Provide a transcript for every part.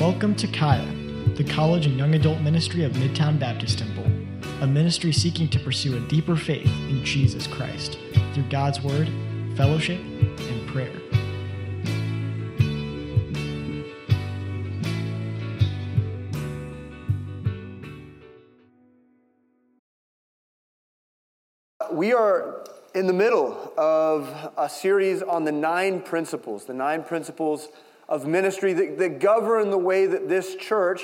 Welcome to Kaya, the college and young adult ministry of Midtown Baptist Temple, a ministry seeking to pursue a deeper faith in Jesus Christ through God's Word, fellowship, and prayer. We are in the middle of a series on the nine principles, the nine principles of ministry that, that govern the way that this church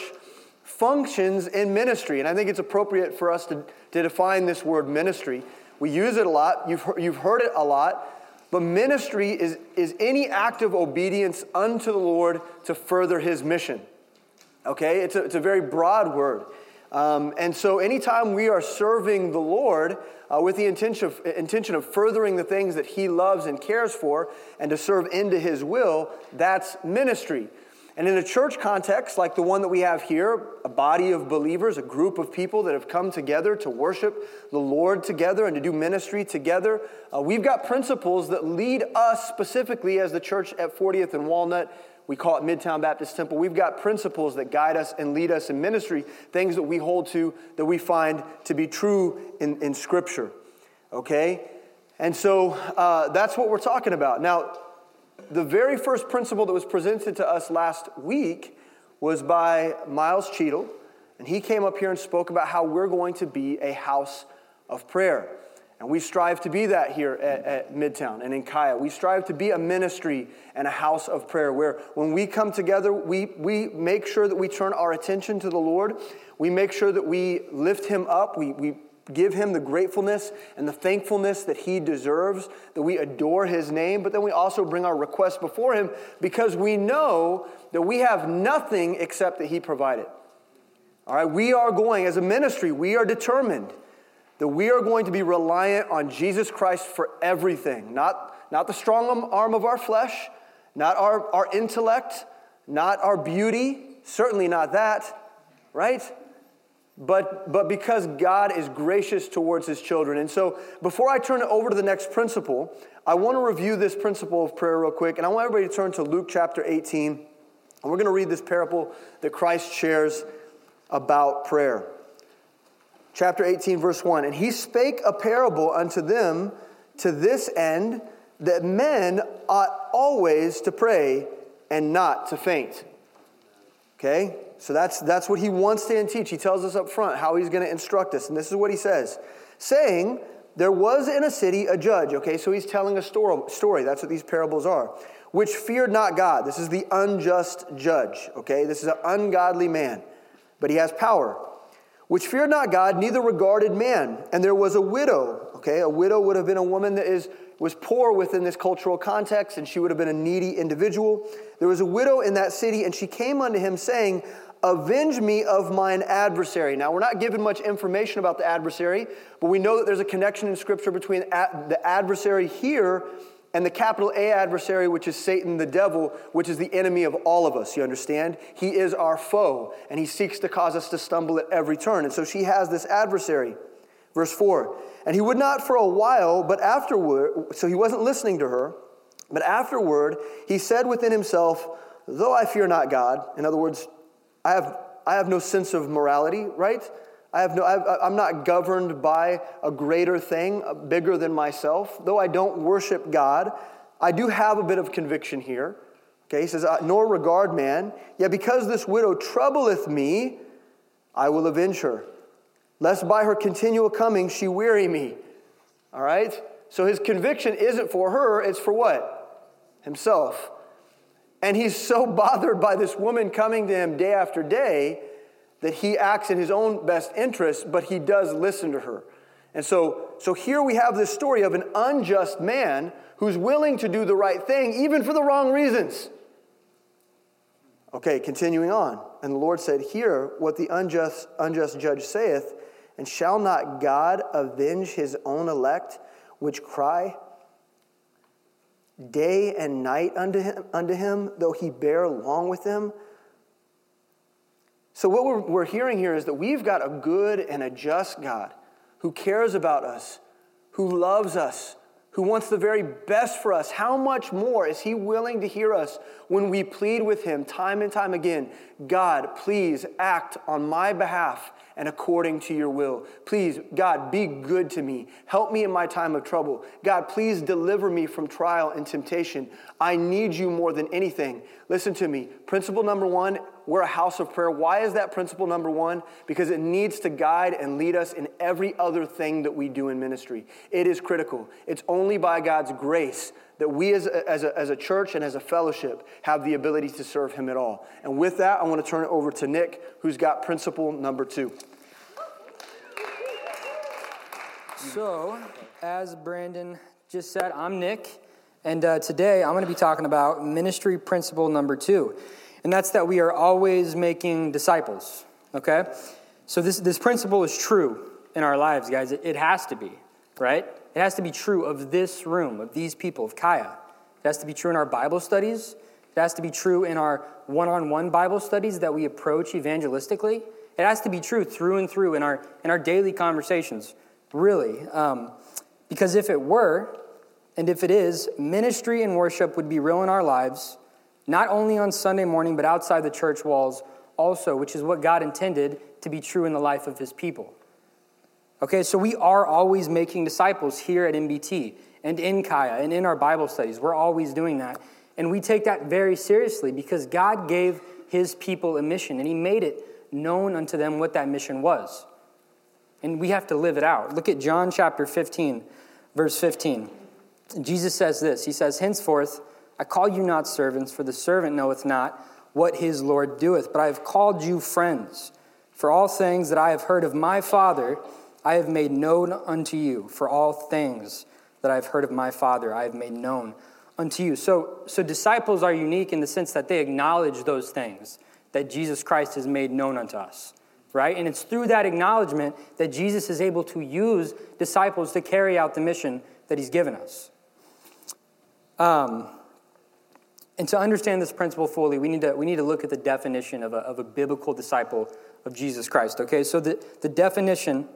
functions in ministry. And I think it's appropriate for us to, to define this word ministry. We use it a lot, you've, you've heard it a lot, but ministry is, is any act of obedience unto the Lord to further his mission. Okay? It's a, it's a very broad word. Um, and so, anytime we are serving the Lord uh, with the intention of, intention of furthering the things that He loves and cares for and to serve into His will, that's ministry. And in a church context like the one that we have here, a body of believers, a group of people that have come together to worship the Lord together and to do ministry together, uh, we've got principles that lead us specifically as the church at 40th and Walnut we call it Midtown Baptist Temple. We've got principles that guide us and lead us in ministry, things that we hold to that we find to be true in, in Scripture. Okay? And so uh, that's what we're talking about. Now, the very first principle that was presented to us last week was by Miles Cheadle, and he came up here and spoke about how we're going to be a house of prayer. And we strive to be that here at, at, Midtown and in Kaya. We strive to be a ministry and a house of prayer where when we come together, we, we make sure that we turn our attention to the Lord. We make sure that we lift Him up. We, we give Him the gratefulness and the thankfulness that He deserves, that we adore His name, but then we also bring our requests before Him because we know that we have nothing except that He provided. All right, we are going, as a ministry, we are determined that we are going to be reliant on Jesus Christ for everything, not, not the strong arm of our flesh, not our, our intellect, not our beauty, certainly not that, right? But, but because God is gracious towards his children. And so before I turn it over to the next principle, I want to review this principle of prayer real quick. And I want everybody to turn to Luke chapter 18. And we're going to read this parable that Christ shares about prayer chapter 18, verse 1. And he spake a parable unto them to this end that men ought always to pray and not to faint. Okay? So that's, that's what he wants to teach. He tells us up front how he's going to instruct us. And this is what he says saying, There was in a city a judge. Okay, so he's telling a story. That's what these parables are. Which feared not God. This is the unjust judge. Okay, this is an ungodly man, but he has power which feared not God, neither regarded man. And there was a widow. Okay, a widow would have been a woman that is, was poor within this cultural context, and she would have been a needy individual. There was a widow in that city, and she came unto him, saying, Avenge me of mine adversary. Now, we're not given much information about the adversary, but we know that there's a connection in Scripture between the adversary here and the capital A adversary, which is Satan, the devil, which is the enemy of all of us, you understand? He is our foe, and he seeks to cause us to stumble at every turn. And so she has this adversary. Verse 4 And he would not for a while, but afterward, so he wasn't listening to her, but afterward, he said within himself, Though I fear not God, in other words, I have, I have no sense of morality, right? I have no, I, am not governed by a greater thing, uh, bigger than myself. Though I don't worship God, I do have a bit of conviction here. Okay, he says, Nor regard man, yet because this widow troubleth me, I will avenge her, lest by her continual coming she weary me. All right? So his conviction isn't for her, it's for what? Himself. And he's so bothered by this woman coming to him day after day that he acts in his own best interest, but he does listen to her. And so, so here we have this story of an unjust man who's willing to do the right thing, even for the wrong reasons. Okay, continuing on. And the Lord said, Hear what the unjust, unjust judge saith, and shall not God avenge his own elect, which cry day and night unto him, unto him though he bear long with them? So, what we're, we're hearing here is that we've got a good and a just God who cares about us, who loves us, who wants the very best for us, how much more is He willing to hear us when we plead with Him time and time again God, please act on my behalf and according to your will. Please, God, be good to me. Help me in my time of trouble. God, please deliver me from trial and temptation. I need you more than anything. Listen to me. Principle number one we're a house of prayer. Why is that principle number one? Because it needs to guide and lead us in every other thing that we do in ministry. It is critical. It's only by God's grace that we as a, as a, as a church and as a fellowship have the ability to serve Him at all. And with that, I want to turn it over to Nick, who's got principle number two. So, as Brandon just said, I'm Nick, and uh, today I'm going to be talking about ministry principle number two and that's that we are always making disciples, okay? So this, this principle is true in our lives, guys. It, it has to be, right? It has to be true of this room, of these people, of Kaya. It has to be true in our Bible studies. It has to be true in our one on one Bible studies that we approach evangelistically. It has to be true through and through in our, in our daily conversations, really. Um, because if it were, and if it is, ministry and worship would be real in our lives not only on Sunday morning, but outside the church walls also, which is what God intended to be true in the life of his people. Okay, so we are always making disciples here at MBT and in Kaya and in our Bible studies. We're always doing that. And we take that very seriously because God gave his people a mission and he made it known unto them what that mission was. And we have to live it out. Look at John chapter 15, verse 15. Jesus says this He says, Henceforth, I call you not servants, for the servant knoweth not what his Lord doeth, but I have called you friends. For all things that I have heard of my Father, I have made known unto you. For all things that I have heard of my Father, I have made known unto you. So, so disciples are unique in the sense that they acknowledge those things that Jesus Christ has made known unto us, right? And it's through that acknowledgement that Jesus is able to use disciples to carry out the mission that he's given us. Um, and to understand this principle fully, we need to, we need to look at the definition of a, of a biblical disciple of Jesus Christ. Okay, so the, the definition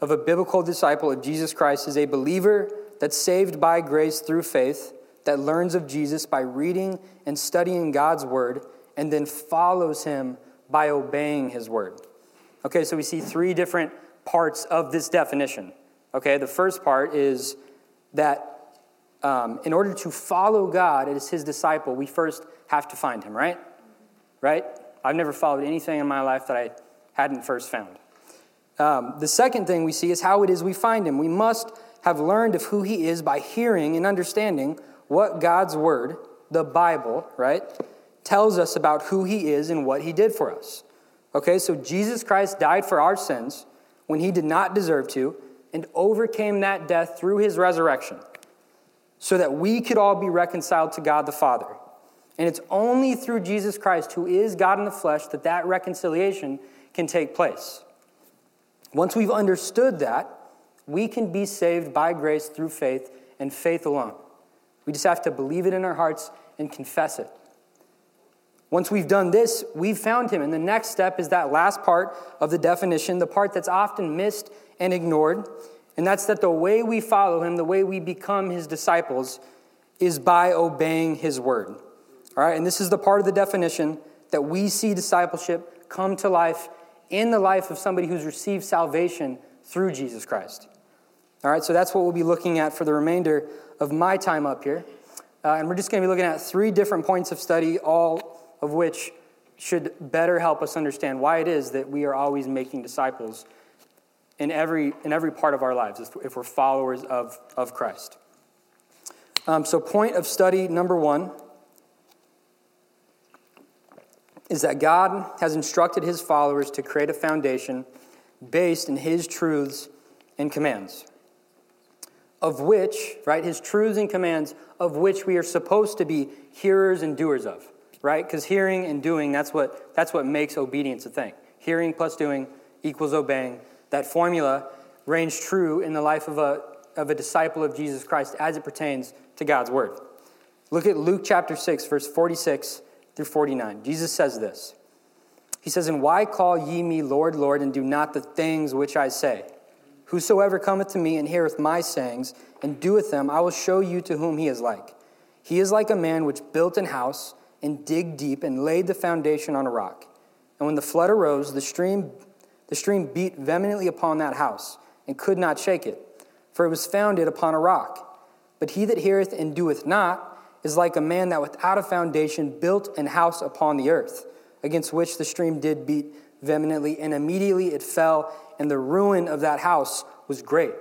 of a biblical disciple of Jesus Christ is a believer that's saved by grace through faith, that learns of Jesus by reading and studying God's word, and then follows him by obeying his word. Okay, so we see three different parts of this definition. Okay, the first part is that um, in order to follow God as his disciple, we first have to find him, right? Right? I've never followed anything in my life that I hadn't first found. Um, the second thing we see is how it is we find him. We must have learned of who he is by hearing and understanding what God's word, the Bible, right, tells us about who he is and what he did for us. Okay, so Jesus Christ died for our sins when he did not deserve to and overcame that death through his resurrection so that we could all be reconciled to God the Father. And it's only through Jesus Christ, who is God in the flesh, that that reconciliation can take place. Once we've understood that, we can be saved by grace through faith and faith alone. We just have to believe it in our hearts and confess it. Once we've done this, we've found him. And the next step is that last part of the definition, the part that's often missed and ignored. And that's that the way we follow him, the way we become his disciples, is by obeying his word. All right, and this is the part of the definition that we see discipleship come to life in the life of somebody who's received salvation through Jesus Christ. All right, so that's what we'll be looking at for the remainder of my time up here. Uh, and we're just going to be looking at three different points of study, all of which should better help us understand why it is that we are always making disciples in every, in every part of our lives if we're followers of, of Christ. Um, so, point of study number one is that God has instructed his followers to create a foundation based in his truths and commands, of which, right, his truths and commands, of which we are supposed to be hearers and doers of, right? Because hearing and doing, that's what, that's what makes obedience a thing. Hearing plus doing equals obeying. That formula reigns true in the life of a, of a disciple of Jesus Christ as it pertains to God's word. Look at Luke chapter 6, verse 46 through 49. Jesus says this. He says, And why call ye me Lord, Lord, and do not the things which I say? Whosoever cometh to me and heareth my sayings and doeth them, I will show you to whom he is like. He is like a man which built an house and digged deep and laid the foundation on a rock. And when the flood arose, the stream, the stream beat vehemently upon that house and could not shake it, for it was founded upon a rock. But he that heareth and doeth not is like a man that without a foundation built an house upon the earth, against which the stream did beat vehemently, and immediately it fell, and the ruin of that house was great.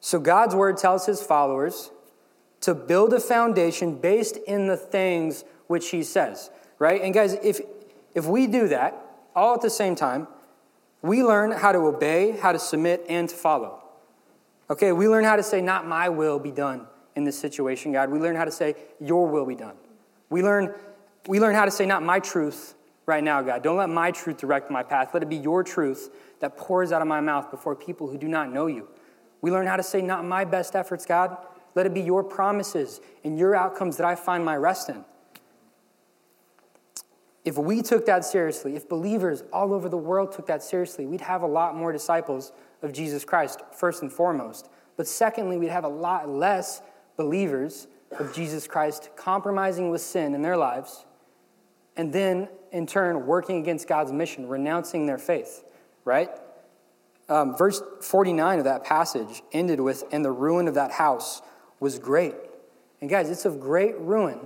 So God's word tells his followers to build a foundation based in the things which he says, right? And guys, if if we do that all at the same time, we learn how to obey, how to submit, and to follow. Okay, we learn how to say, Not my will be done in this situation, God. We learn how to say, Your will be done. We learn, we learn how to say, Not my truth right now, God. Don't let my truth direct my path. Let it be your truth that pours out of my mouth before people who do not know you. We learn how to say, Not my best efforts, God. Let it be your promises and your outcomes that I find my rest in if we took that seriously, if believers all over the world took that seriously, we'd have a lot more disciples of Jesus Christ, first and foremost. But secondly, we'd have a lot less believers of Jesus Christ compromising with sin in their lives, and then in turn working against God's mission, renouncing their faith, right? Um, verse 49 of that passage ended with, and the ruin of that house was great. And guys, it's of great ruin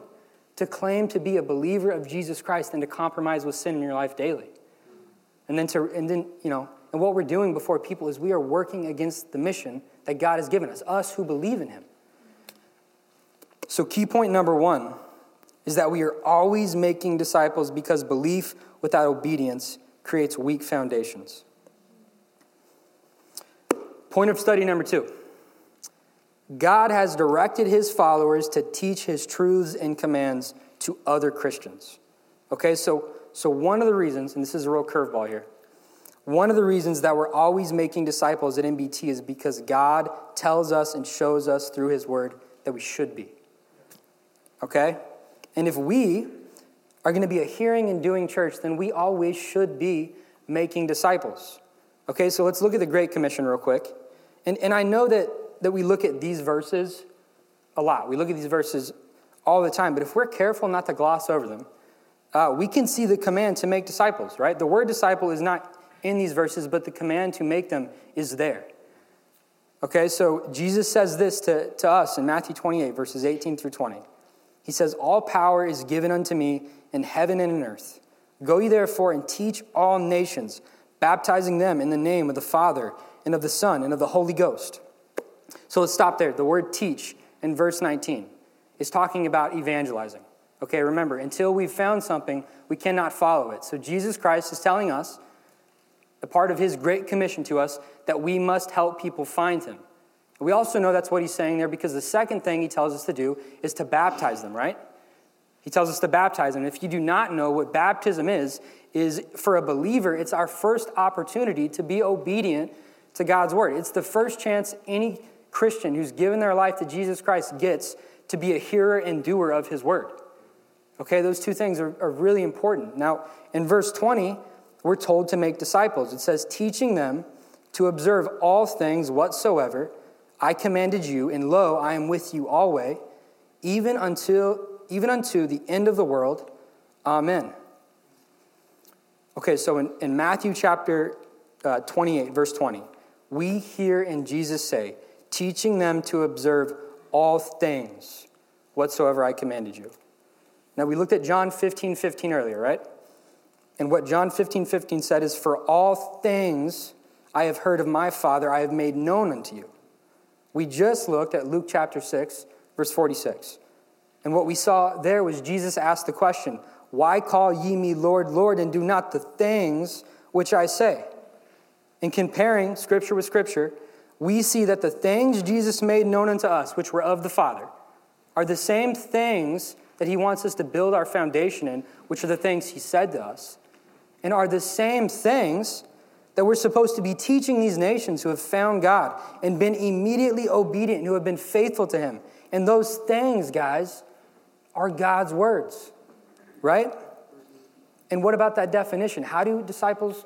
to claim to be a believer of Jesus Christ and to compromise with sin in your life daily. And then to and then, you know, and what we're doing before people is we are working against the mission that God has given us, us who believe in him. So key point number 1 is that we are always making disciples because belief without obedience creates weak foundations. Point of study number 2. God has directed his followers to teach his truths and commands to other Christians. Okay, so, so one of the reasons, and this is a real curveball here, one of the reasons that we're always making disciples at MBT is because God tells us and shows us through his word that we should be. Okay? And if we are going to be a hearing and doing church, then we always should be making disciples. Okay, so let's look at the Great Commission real quick. And, and I know that that we look at these verses a lot. We look at these verses all the time, but if we're careful not to gloss over them, uh, we can see the command to make disciples, right? The word disciple is not in these verses, but the command to make them is there. Okay, so Jesus says this to, to us in Matthew 28, verses 18 through 20. He says, All power is given unto me in heaven and in earth. Go ye therefore and teach all nations, baptizing them in the name of the Father and of the Son and of the Holy Ghost so let's stop there. The word teach in verse 19 is talking about evangelizing. Okay, remember, until we've found something, we cannot follow it. So Jesus Christ is telling us, a part of his great commission to us, that we must help people find him. We also know that's what he's saying there because the second thing he tells us to do is to baptize them, right? He tells us to baptize them. If you do not know what baptism is, is for a believer, it's our first opportunity to be obedient to God's word. It's the first chance any Christian who's given their life to Jesus Christ gets to be a hearer and doer of his word. Okay, those two things are, are really important. Now, in verse 20, we're told to make disciples. It says, teaching them to observe all things whatsoever I commanded you, and lo, I am with you always, even until even unto the end of the world. Amen. Okay, so in, in Matthew chapter uh, 28, verse 20, we hear in Jesus say, teaching them to observe all things whatsoever I commanded you. Now, we looked at John 15 15 earlier, right? And what John 15 15 said is, For all things I have heard of my Father, I have made known unto you. We just looked at Luke chapter 6, verse 46. And what we saw there was Jesus asked the question, Why call ye me Lord, Lord, and do not the things which I say? In comparing Scripture with Scripture, we see that the things Jesus made known unto us, which were of the Father, are the same things that he wants us to build our foundation in, which are the things he said to us, and are the same things that we're supposed to be teaching these nations who have found God and been immediately obedient, and who have been faithful to him. And those things, guys, are God's words, right? And what about that definition? How do disciples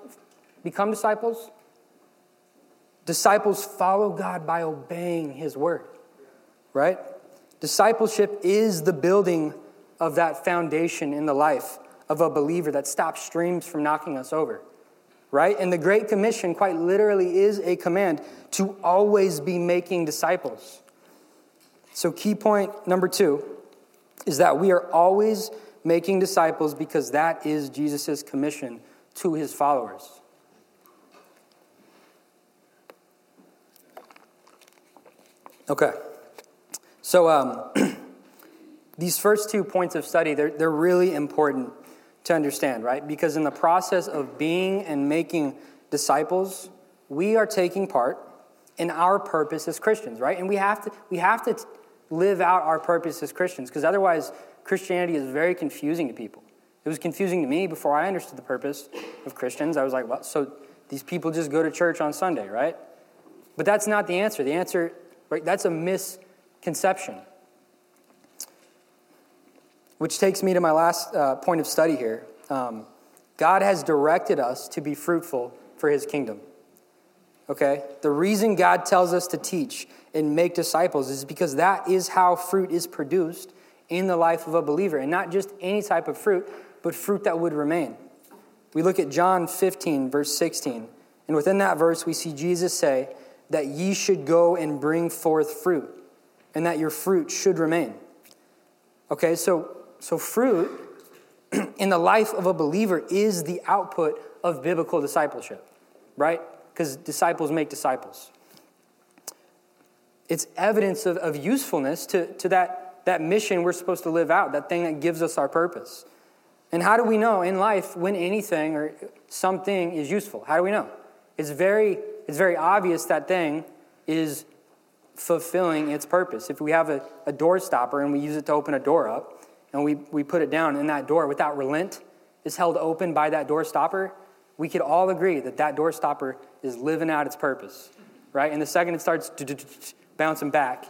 become disciples? Disciples follow God by obeying his word, right? Discipleship is the building of that foundation in the life of a believer that stops streams from knocking us over, right? And the Great Commission, quite literally, is a command to always be making disciples. So, key point number two is that we are always making disciples because that is Jesus' commission to his followers. Okay. So, um, these first two points of study, they're, they're really important to understand, right? Because in the process of being and making disciples, we are taking part in our purpose as Christians, right? And we have to, we have to live out our purpose as Christians, because otherwise, Christianity is very confusing to people. It was confusing to me before I understood the purpose of Christians. I was like, well, so these people just go to church on Sunday, right? But that's not the answer. The answer, right, that's a misconception. Which takes me to my last uh, point of study here. Um, God has directed us to be fruitful for his kingdom. Okay? The reason God tells us to teach and make disciples is because that is how fruit is produced in the life of a believer. And not just any type of fruit, but fruit that would remain. We look at John 15, verse 16. And within that verse, we see Jesus say that ye should go and bring forth fruit, and that your fruit should remain. Okay, so so, fruit in the life of a believer is the output of biblical discipleship, right? Because disciples make disciples. It's evidence of, of usefulness to, to that, that mission we're supposed to live out, that thing that gives us our purpose. And how do we know in life when anything or something is useful? How do we know? It's very, it's very obvious that thing is fulfilling its purpose. If we have a, a door stopper and we use it to open a door up, and we, we put it down, and that door, without relent, is held open by that door stopper, we could all agree that that door stopper is living out its purpose, right? And the second it starts bouncing back,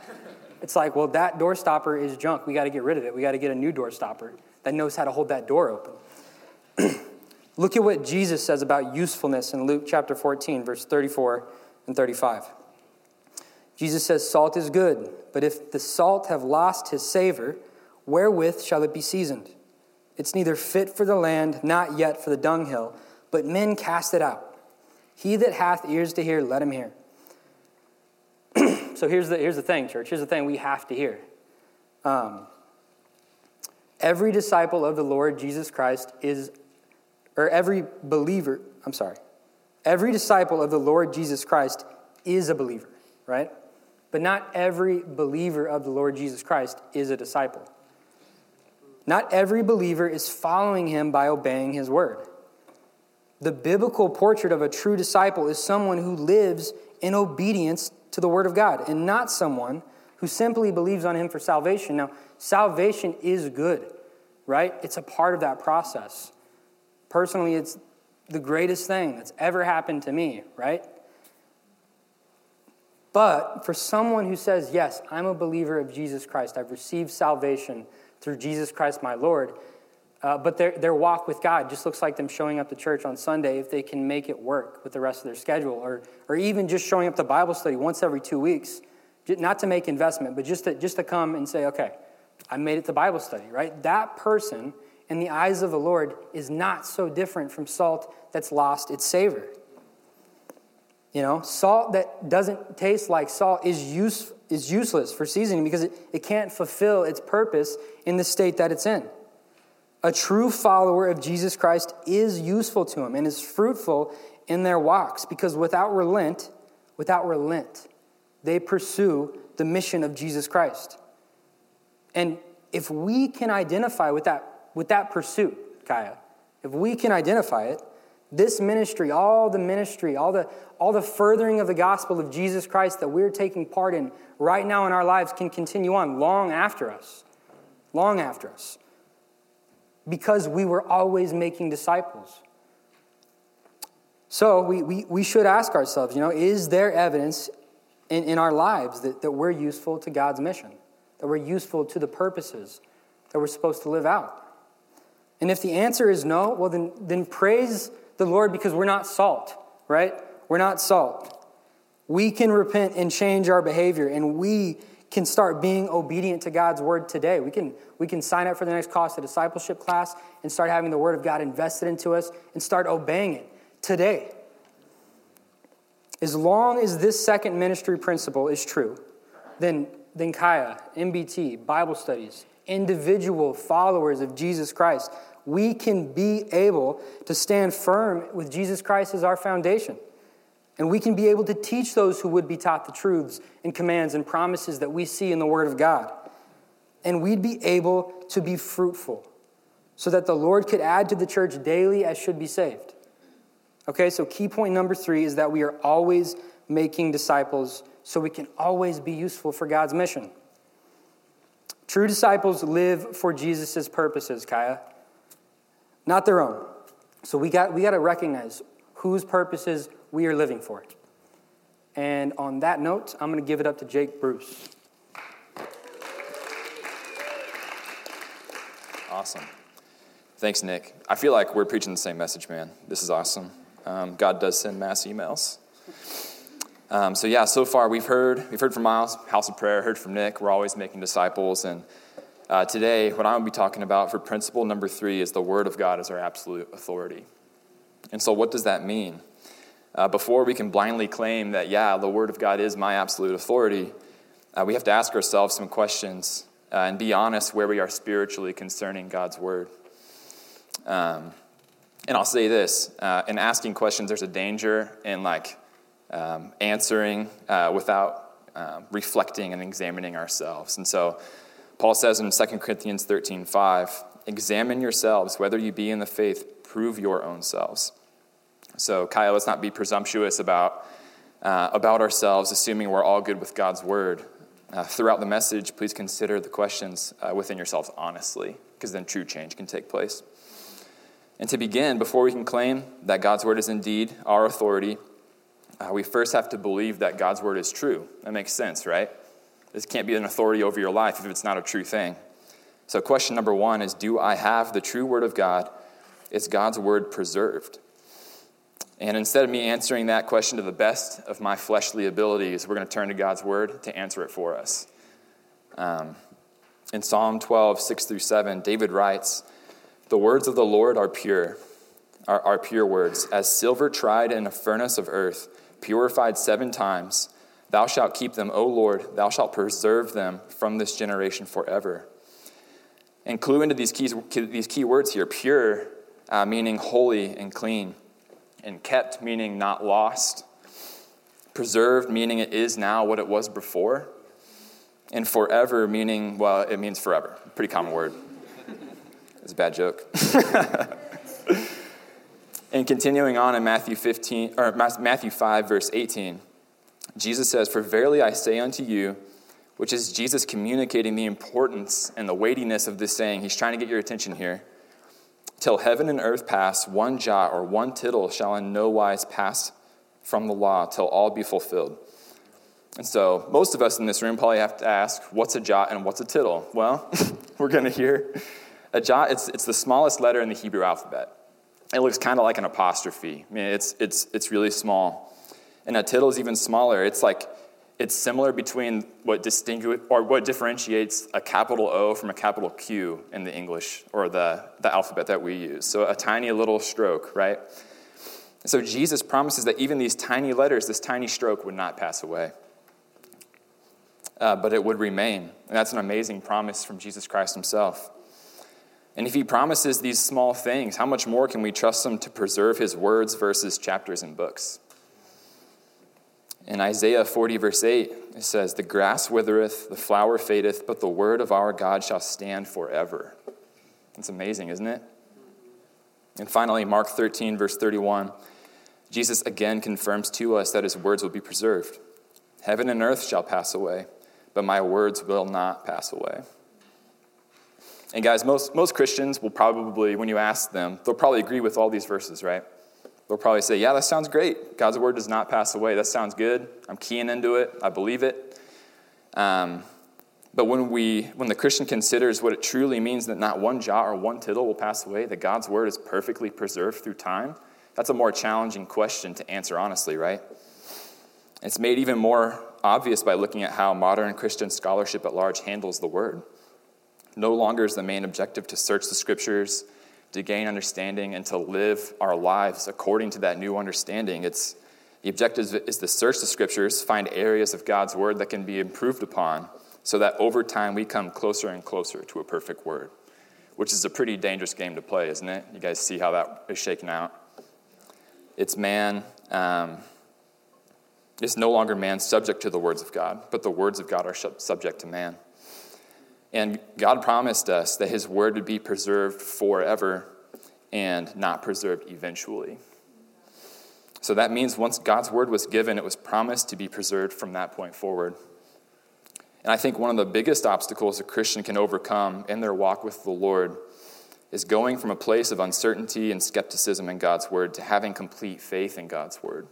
it's like, well, that door stopper is junk. We got to get rid of it. We got to get a new door stopper that knows how to hold that door open. Look at what Jesus says about usefulness in Luke chapter 14, verse 34 and 35. Jesus says, Salt is good, but if the salt have lost his savor, Wherewith shall it be seasoned? It's neither fit for the land, not yet for the dunghill, but men cast it out. He that hath ears to hear, let him hear. so here's the, here's the thing, church. Here's the thing we have to hear. Um, every disciple of the Lord Jesus Christ is, or every believer, I'm sorry, every disciple of the Lord Jesus Christ is a believer, right? But not every believer of the Lord Jesus Christ is a disciple. Not every believer is following him by obeying his word. The biblical portrait of a true disciple is someone who lives in obedience to the word of God and not someone who simply believes on him for salvation. Now, salvation is good, right? It's a part of that process. Personally, it's the greatest thing that's ever happened to me, right? But for someone who says, Yes, I'm a believer of Jesus Christ, I've received salvation through Jesus Christ my Lord. Uh, but their, their walk with God just looks like them showing up to church on Sunday if they can make it work with the rest of their schedule, or, or even just showing up to Bible study once every two weeks, not to make investment, but just to, just to come and say, okay, I made it to Bible study, right? That person, in the eyes of the Lord, is not so different from salt that's lost its savor. You know, salt that doesn't taste like salt is, use, is useless for seasoning because it, it can't fulfill its purpose in the state that it's in. A true follower of Jesus Christ is useful to him and is fruitful in their walks because without relent, without relent, they pursue the mission of Jesus Christ. And if we can identify with that, with that pursuit, Kaya, if we can identify it, this ministry, all the ministry, all the, all the furthering of the gospel of Jesus Christ that we're taking part in right now in our lives can continue on long after us. Long after us. Because we were always making disciples. So we, we, we should ask ourselves, you know, is there evidence in, in our lives that, that we're useful to God's mission? That we're useful to the purposes that we're supposed to live out? And if the answer is no, well, then, then praise the Lord because we're not salt, right? We're not salt. We can repent and change our behavior, and we can start being obedient to God's word today. We can, we can sign up for the next cost of discipleship class and start having the word of God invested into us and start obeying it today. As long as this second ministry principle is true, then, then Kaya, MBT, Bible studies, individual followers of Jesus Christ, we can be able to stand firm with Jesus Christ as our foundation. And we can be able to teach those who would be taught the truths and commands and promises that we see in the Word of God. And we'd be able to be fruitful so that the Lord could add to the church daily as should be saved. Okay, so key point number three is that we are always making disciples so we can always be useful for God's mission. True disciples live for Jesus' purposes, Kaya, not their own. So we got, we got to recognize whose purposes we are living for. And on that note, I'm going to give it up to Jake Bruce. Awesome. Thanks, Nick. I feel like we're preaching the same message, man. This is awesome. Um, God does send mass emails. Um, so yeah, so far we've heard we've heard from Miles, House of Prayer, heard from Nick. We're always making disciples, and uh, today what I'm going to be talking about for principle number three is the Word of God as our absolute authority. And so, what does that mean? Uh, before we can blindly claim that yeah, the Word of God is my absolute authority, uh, we have to ask ourselves some questions uh, and be honest where we are spiritually concerning God's Word. Um, and I'll say this uh, in asking questions, there's a danger in like um, answering uh, without reflecting and examining ourselves. And so Paul says in 2 Corinthians 13 5, examine yourselves whether you be in the faith, prove your own selves. So, Kyle, let's not be presumptuous about, uh, about ourselves, assuming we're all good with God's word. Uh, throughout the message, please consider the questions uh, within yourselves honestly, because then true change can take place. And to begin, before we can claim that God's word is indeed our authority, uh, we first have to believe that God's word is true. That makes sense, right? This can't be an authority over your life if it's not a true thing. So, question number one is Do I have the true word of God? Is God's word preserved? And instead of me answering that question to the best of my fleshly abilities, we're going to turn to God's word to answer it for us. Um, in Psalm 12, 6 through 7, David writes, the words of the Lord are pure, are, are pure words, as silver tried in a furnace of earth, purified seven times. Thou shalt keep them, O Lord, thou shalt preserve them from this generation forever. And clue into these, keys, these key words here pure, uh, meaning holy and clean, and kept, meaning not lost, preserved, meaning it is now what it was before, and forever, meaning, well, it means forever. Pretty common word. It's a bad joke. and continuing on in Matthew 15 or Matthew 5 verse 18, Jesus says, "For verily I say unto you, which is Jesus communicating the importance and the weightiness of this saying. He's trying to get your attention here. Till heaven and earth pass, one jot or one tittle shall in no wise pass from the law till all be fulfilled. And so, most of us in this room probably have to ask, what's a jot and what's a tittle? Well, we're going to hear a jot, it's, it's the smallest letter in the Hebrew alphabet. It looks kind of like an apostrophe. I mean, it's, it's, it's really small. And a tittle is even smaller. It's like, it's similar between what distinguish or what differentiates a capital O from a capital Q in the English or the, the alphabet that we use. So a tiny little stroke, right? So Jesus promises that even these tiny letters, this tiny stroke, would not pass away. Uh, but it would remain. And that's an amazing promise from Jesus Christ himself. And if he promises these small things, how much more can we trust him to preserve his words, verses, chapters, and books? In Isaiah 40, verse 8, it says, The grass withereth, the flower fadeth, but the word of our God shall stand forever. It's amazing, isn't it? And finally, Mark 13, verse 31, Jesus again confirms to us that his words will be preserved. Heaven and earth shall pass away, but my words will not pass away. And guys, most, most Christians will probably, when you ask them, they'll probably agree with all these verses, right? They'll probably say, Yeah, that sounds great. God's word does not pass away. That sounds good. I'm keying into it. I believe it. Um, but when, we, when the Christian considers what it truly means that not one jot or one tittle will pass away, that God's word is perfectly preserved through time, that's a more challenging question to answer honestly, right? It's made even more obvious by looking at how modern Christian scholarship at large handles the word. No longer is the main objective to search the scriptures, to gain understanding, and to live our lives according to that new understanding. It's the objective is to search the scriptures, find areas of God's word that can be improved upon, so that over time we come closer and closer to a perfect word, which is a pretty dangerous game to play, isn't it? You guys see how that is shaken out? It's man. Um, it's no longer man subject to the words of God, but the words of God are subject to man. And God promised us that his word would be preserved forever and not preserved eventually. So that means once God's word was given, it was promised to be preserved from that point forward. And I think one of the biggest obstacles a Christian can overcome in their walk with the Lord is going from a place of uncertainty and skepticism in God's word to having complete faith in God's word.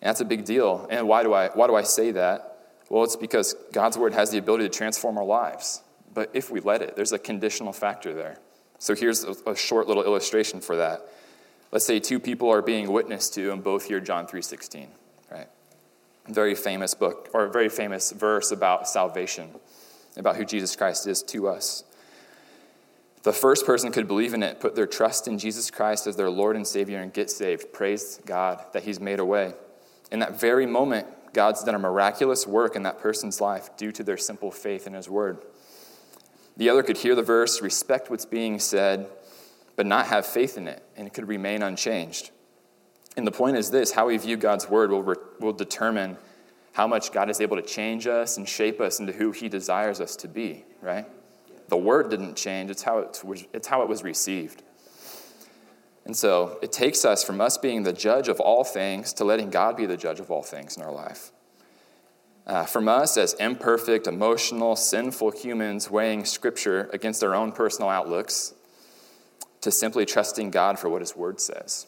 And that's a big deal. And why do I, why do I say that? Well, it's because God's word has the ability to transform our lives. But if we let it, there's a conditional factor there. So here's a, short little illustration for that. Let's say two people are being witnessed to and both hear John 3:16, right? Very famous book or a very famous verse about salvation, about who Jesus Christ is to us. The first person could believe in it, put their trust in Jesus Christ as their Lord and Savior, and get saved. Praise God that He's made a way. In that very moment, God's done a miraculous work in that person's life due to their simple faith in His Word. The other could hear the verse, respect what's being said, but not have faith in it, and it could remain unchanged. And the point is this how we view God's Word will, re- will determine how much God is able to change us and shape us into who He desires us to be, right? The word didn't change, it's how it was, it's how it was received. And so it takes us from us being the judge of all things to letting God be the judge of all things in our life. Uh, from us as imperfect, emotional, sinful humans weighing Scripture against our own personal outlooks to simply trusting God for what His Word says.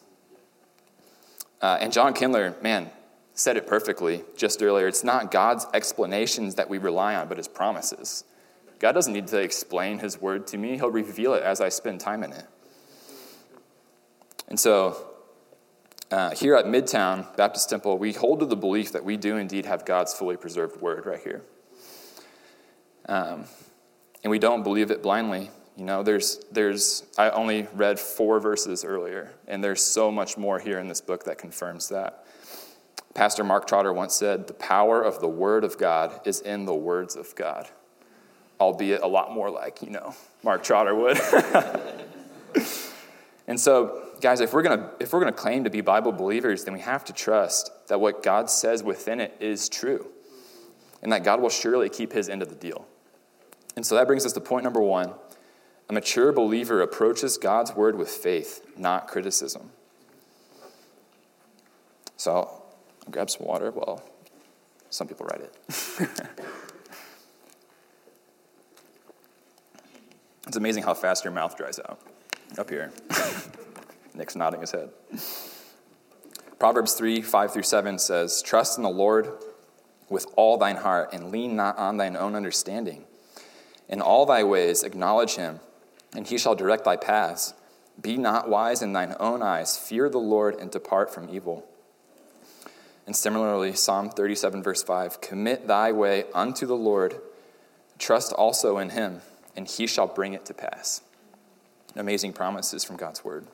Uh, and John Kindler, man, said it perfectly just earlier. It's not God's explanations that we rely on, but His promises. God doesn't need to explain his word to me, he'll reveal it as I spend time in it. And so, uh, here at Midtown Baptist Temple, we hold to the belief that we do indeed have God's fully preserved word right here. Um, and we don't believe it blindly. You know, there's, there's, I only read four verses earlier, and there's so much more here in this book that confirms that. Pastor Mark Trotter once said, The power of the Word of God is in the words of God albeit a lot more like, you know, Mark Trotter would. and so, guys, if we're gonna if we're gonna claim to be Bible believers, then we have to trust that what God says within it is true. And that God will surely keep his end of the deal. And so that brings us to point number one. A mature believer approaches God's word with faith, not criticism. So I'll grab some water Well, some people write it. It's amazing how fast your mouth dries out. Up here. Nick's nodding his head. Proverbs 3 5 through 7 says, Trust in the Lord with all thine heart, and lean not on thine own understanding. In all thy ways acknowledge him, and he shall direct thy paths. Be not wise in thine own eyes. Fear the Lord and depart from evil. And similarly, Psalm 37, verse 5 Commit thy way unto the Lord, trust also in him and he shall bring it to pass. Amazing promises from God's word.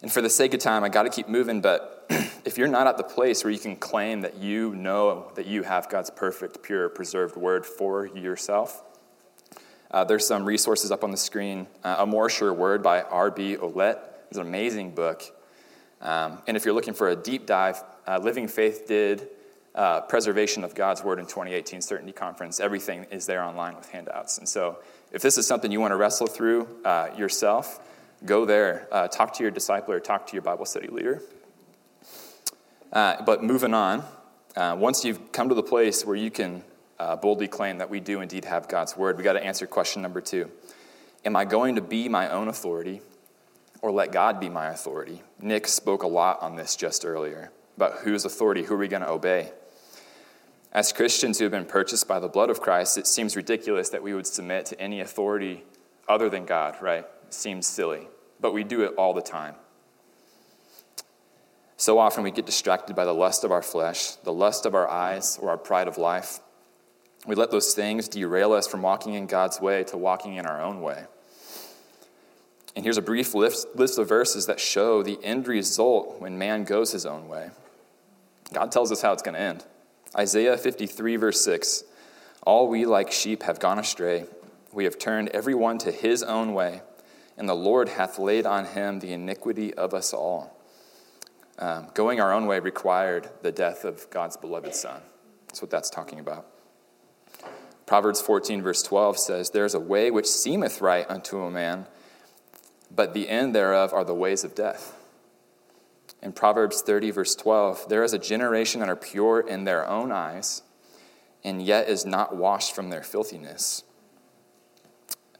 And for the sake of time, I got to keep moving, but if you're not at the place where you can claim that you know that you have God's perfect, pure, preserved word for yourself, uh, there's some resources up on the screen. Uh, a More Sure Word by R.B. Ouellette is an amazing book. Um, and if you're looking for a deep dive, uh, Living Faith did uh, preservation of God's Word in 2018 Certainty Conference. Everything is there online with handouts. And so, if this is something you want to wrestle through uh, yourself, go there. Uh, talk to your disciple or talk to your Bible study leader. Uh, but moving on, uh, once you've come to the place where you can uh, boldly claim that we do indeed have God's Word, we got to answer question number two Am I going to be my own authority or let God be my authority? Nick spoke a lot on this just earlier about whose authority, who are we going to obey? As Christians who have been purchased by the blood of Christ, it seems ridiculous that we would submit to any authority other than God, right? Seems silly, but we do it all the time. So often we get distracted by the lust of our flesh, the lust of our eyes, or our pride of life. We let those things derail us from walking in God's way to walking in our own way. And here's a brief list, of verses that show the end result when man goes his own way. God tells us how it's going to end. Isaiah 53, verse 6 All we like sheep have gone astray. We have turned every one to his own way, and the Lord hath laid on him the iniquity of us all. Um, going our own way required the death of God's beloved Son. That's what that's talking about. Proverbs 14, verse 12 says, There is a way which seemeth right unto a man, but the end thereof are the ways of death. In Proverbs 30, verse 12, there is a generation that are pure in their own eyes, and yet is not washed from their filthiness.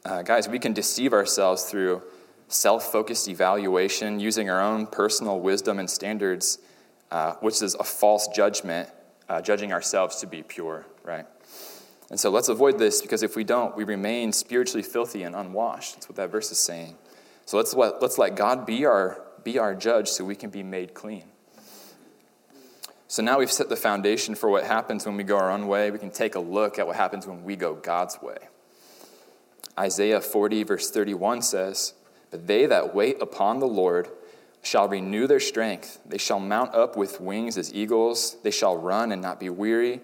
Uh, guys, we can deceive ourselves through self focused evaluation using our own personal wisdom and standards, uh, which is a false judgment, uh, judging ourselves to be pure, right? And so let's avoid this because if we don't, we remain spiritually filthy and unwashed. That's what that verse is saying. So let's let, let's let God be our, be our judge so we can be made clean. So now we've set the foundation for what happens when we go our own way. We can take a look at what happens when we go God's way. Isaiah 40, verse 31 says, But they that wait upon the Lord shall renew their strength. They shall mount up with wings as eagles. They shall run and not be weary,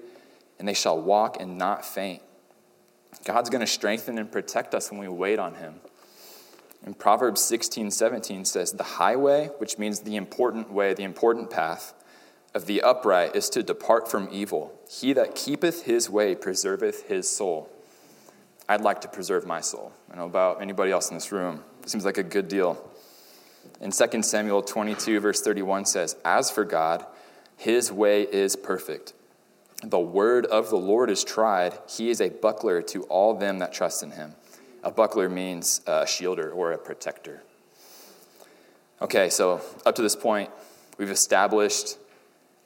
and they shall walk and not faint. God's going to strengthen and protect us when we wait on Him. And Proverbs 16, 17 says, The highway, which means the important way, the important path of the upright, is to depart from evil. He that keepeth his way preserveth his soul. I'd like to preserve my soul. I know about anybody else in this room. Seems like a good deal. In 2 Samuel 22, verse 31 says, As for God, his way is perfect. The word of the Lord is tried. He is a buckler to all them that trust in him. A buckler means a shielder or a protector. Okay, so up to this point, we've established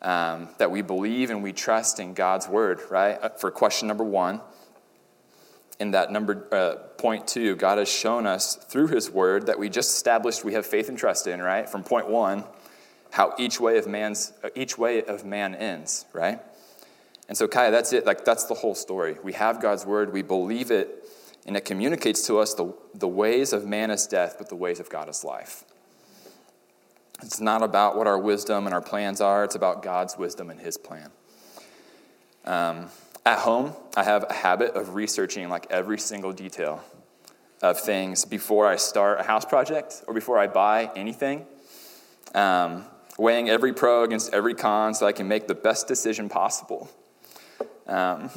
um, that we believe and we trust in God's word, right? Uh, for question number one, in that number uh, point two, God has shown us through His Word that we just established we have faith and trust in, right? From point one, how each way of man's uh, each way of man ends, right? And so, Kaya, that's it. Like that's the whole story. We have God's Word, we believe it, and it communicates to us the, the ways of man is death, but the ways of God is life. It's not about what our wisdom and our plans are, it's about God's wisdom and his plan. Um, at home, I have a habit of researching like every single detail of things before I start a house project or before I buy anything. Um, weighing every pro against every con so I can make the best decision possible. Um,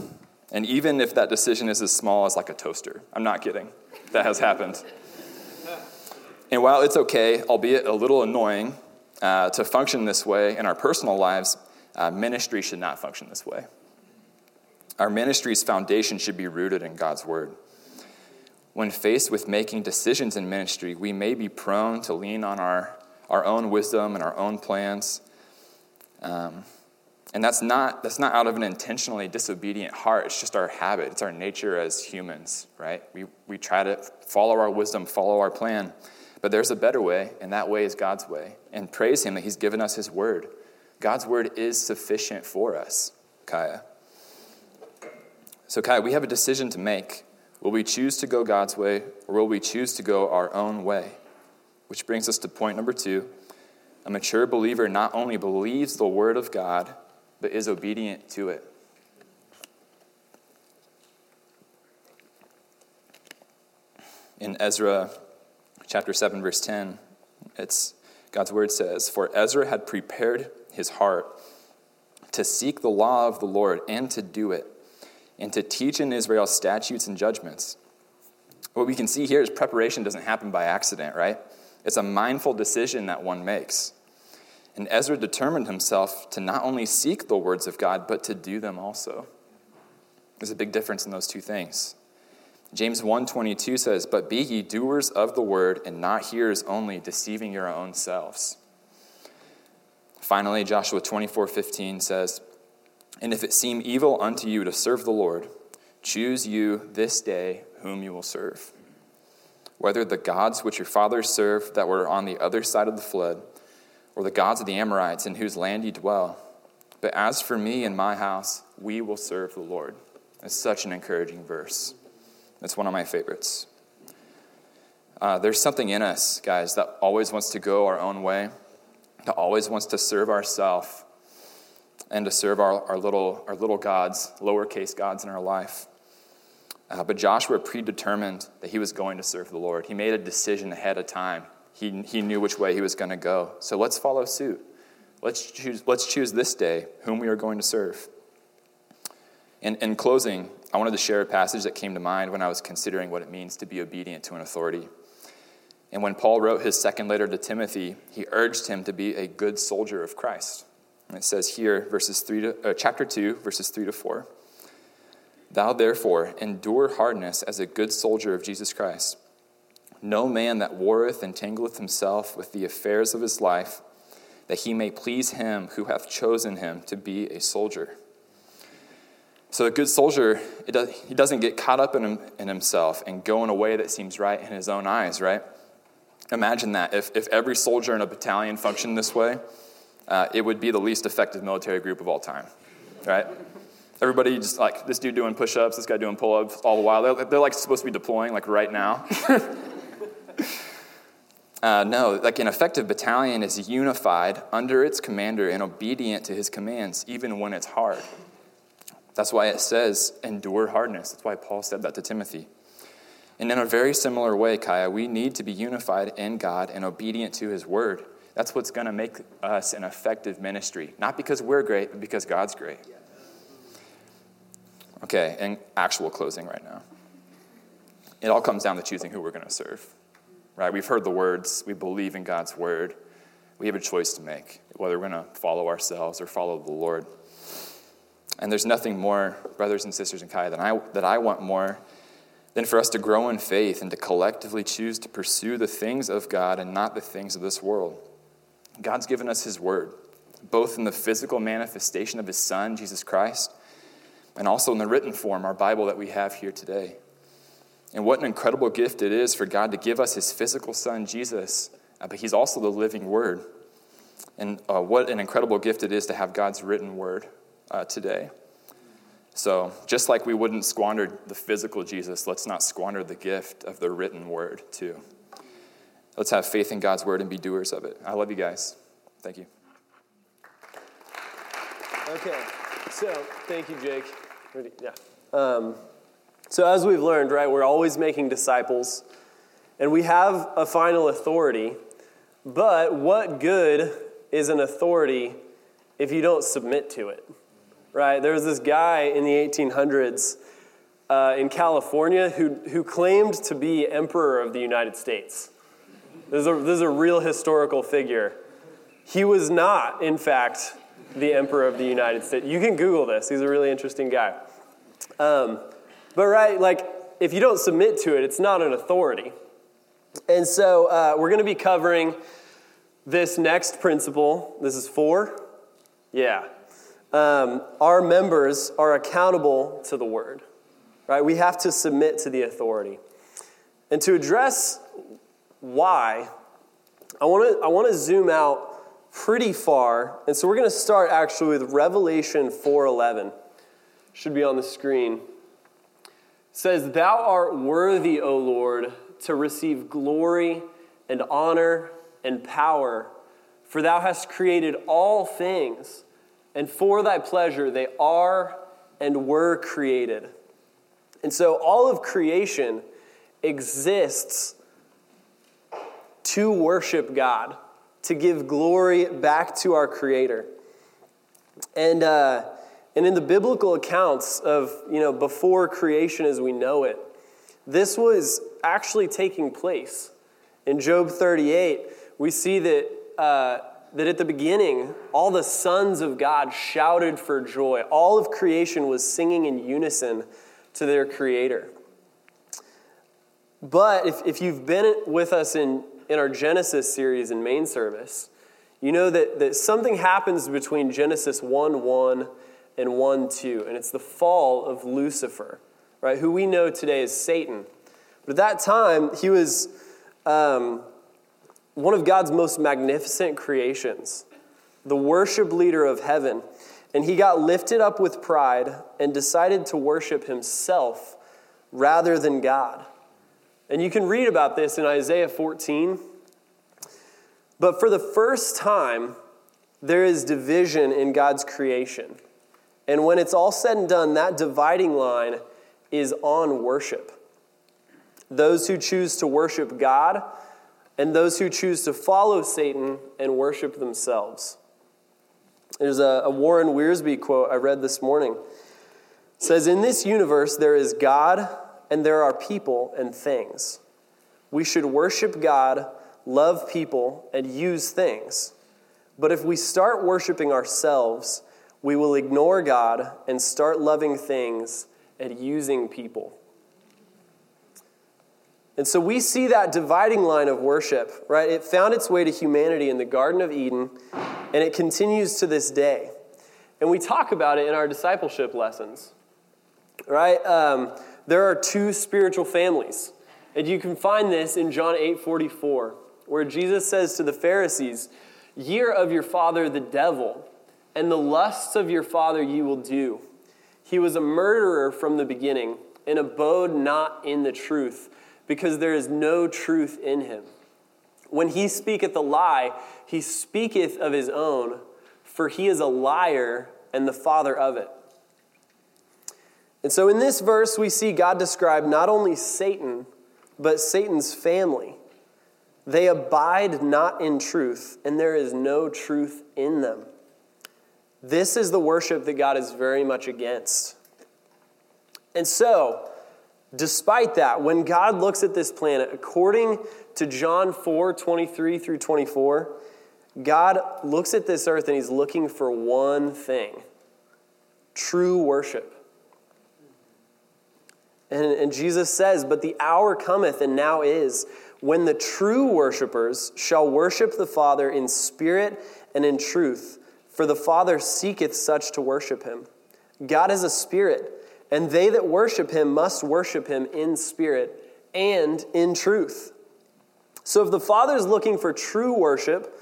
and even if that decision is as small as like a toaster, I'm not kidding, that has happened. And while it's okay, albeit a little annoying, uh, to function this way in our personal lives, uh, ministry should not function this way. Our ministry's foundation should be rooted in God's word. When faced with making decisions in ministry, we may be prone to lean on our, our own wisdom and our own plans. Um, and that's not, that's not out of an intentionally disobedient heart. It's just our habit. It's our nature as humans, right? We, we try to follow our wisdom, follow our plan. But there's a better way, and that way is God's way. And praise Him that He's given us His word. God's word is sufficient for us, Kaya. So, Kai, we have a decision to make. Will we choose to go God's way, or will we choose to go our own way? Which brings us to point number two. A mature believer not only believes the word of God, but is obedient to it. In Ezra chapter 7, verse 10, it's God's word says, For Ezra had prepared his heart to seek the law of the Lord and to do it, and to teach in Israel statutes and judgments. What we can see here is preparation doesn't happen by accident, right? It's a mindful decision that one makes. And Ezra determined himself to not only seek the words of God, but to do them also. There's a big difference in those two things. James 1:22 says, "But be ye doers of the word and not hearers only, deceiving your own selves." Finally, Joshua 24:15 says, "And if it seem evil unto you to serve the Lord, choose you this day whom you will serve, whether the gods which your fathers served that were on the other side of the flood, or the gods of the Amorites in whose land you dwell. But as for me and my house, we will serve the Lord. It's such an encouraging verse. It's one of my favorites. Uh, there's something in us, guys, that always wants to go our own way, that always wants to serve ourselves and to serve our, our, little, our little gods, lowercase gods in our life. Uh, but Joshua predetermined that he was going to serve the Lord. He made a decision ahead of time. He, he knew which way he was going to go. So let's follow suit. Let's choose, let's choose this day whom we are going to serve. In, in closing, I wanted to share a passage that came to mind when I was considering what it means to be obedient to an authority. And when Paul wrote his second letter to Timothy, he urged him to be a good soldier of Christ. It says here, verses three to, uh, chapter 2, verses 3 to 4. Thou therefore endure hardness as a good soldier of Jesus Christ. No man that warreth entangleth himself with the affairs of his life, that he may please him who hath chosen him to be a soldier. So a good soldier, does, he doesn't get caught up in, him, in himself and go in a way that seems right in his own eyes, right? Imagine that. If, if every soldier in a battalion functioned this way, uh, it would be the least effective military group of all time, right? Everybody just like this dude doing push ups, this guy doing pull ups all the while. They're, they're like supposed to be deploying like right now. uh, no, like an effective battalion is unified under its commander and obedient to his commands, even when it's hard. That's why it says endure hardness. That's why Paul said that to Timothy. And in a very similar way, Kaya, we need to be unified in God and obedient to his word. That's what's going to make us an effective ministry. Not because we're great, but because God's great. Okay, and actual closing right now. It all comes down to choosing who we're going to serve. Right? We've heard the words, we believe in God's word. We have a choice to make, whether we're going to follow ourselves or follow the Lord. And there's nothing more, brothers and sisters in Kai, than I, that I want more than for us to grow in faith and to collectively choose to pursue the things of God and not the things of this world. God's given us His Word, both in the physical manifestation of His Son, Jesus Christ, and also in the written form, our Bible that we have here today. And what an incredible gift it is for God to give us His physical Son, Jesus, uh, but He's also the living Word. And uh, what an incredible gift it is to have God's written Word uh, today. So, just like we wouldn't squander the physical Jesus, let's not squander the gift of the written Word, too. Let's have faith in God's Word and be doers of it. I love you guys. Thank you. Okay, so thank you, Jake. Yeah. Um, so, as we've learned, right, we're always making disciples, and we have a final authority, but what good is an authority if you don't submit to it? Right? There was this guy in the 1800s uh, in California who, who claimed to be emperor of the United States. This is, a, this is a real historical figure. He was not, in fact, the emperor of the United States. You can Google this. He's a really interesting guy. Um, but right, like if you don't submit to it, it's not an authority. And so uh, we're going to be covering this next principle. This is four. Yeah. Um, our members are accountable to the word. Right? We have to submit to the authority. And to address why, I want to I want to zoom out pretty far. And so we're going to start actually with Revelation 4:11. Should be on the screen. It says, "Thou art worthy, O Lord, to receive glory and honor and power, for thou hast created all things, and for thy pleasure they are and were created." And so all of creation exists to worship God to give glory back to our Creator. And, uh, and in the biblical accounts of, you know, before creation as we know it, this was actually taking place. In Job 38, we see that, uh, that at the beginning, all the sons of God shouted for joy. All of creation was singing in unison to their Creator. But if, if you've been with us in in our Genesis series in main service, you know that, that something happens between Genesis 1 1 and 1 2, and it's the fall of Lucifer, right? Who we know today as Satan. But at that time, he was, um, one of God's most magnificent creations, the worship leader of heaven. And he got lifted up with pride and decided to worship himself rather than God. And you can read about this in Isaiah 14. But for the first time, there is division in God's creation. And when it's all said and done, that dividing line is on worship. Those who choose to worship God and those who choose to follow Satan and worship themselves. There's a, a Warren Wiersbe quote I read this morning. It says, In this universe, there is God and there are people and things. We should worship God, love people, and use things. But if we start worshiping ourselves, we will ignore God and start loving things and using people. And so we see that dividing line of worship, right? It found its way to humanity in the Garden of Eden, and it continues to this day. And we talk about it in our discipleship lessons, right? Um, there are two spiritual families. And you can find this in John 8 44, where Jesus says to the Pharisees, Year of your father, the devil, and the lusts of your father you will do. He was a murderer from the beginning and abode not in the truth because there is no truth in him. When he speaketh a lie, he speaketh of his own, for he is a liar and the father of it. And so in this verse, we see God describe not only Satan, but Satan's family. They abide not in truth, and there is no truth in them. This is the worship that God is very much against. And so, Despite that, when God looks at this planet, according to John 4 23 through 24, God looks at this earth and he's looking for one thing true worship. And, and, Jesus says, But the hour cometh, and now is, when the true worshipers shall worship the Father in spirit and in truth, for the Father seeketh such to worship him. God is a spirit and they that worship him must worship him in spirit and in truth. So if the Father is looking for true worship,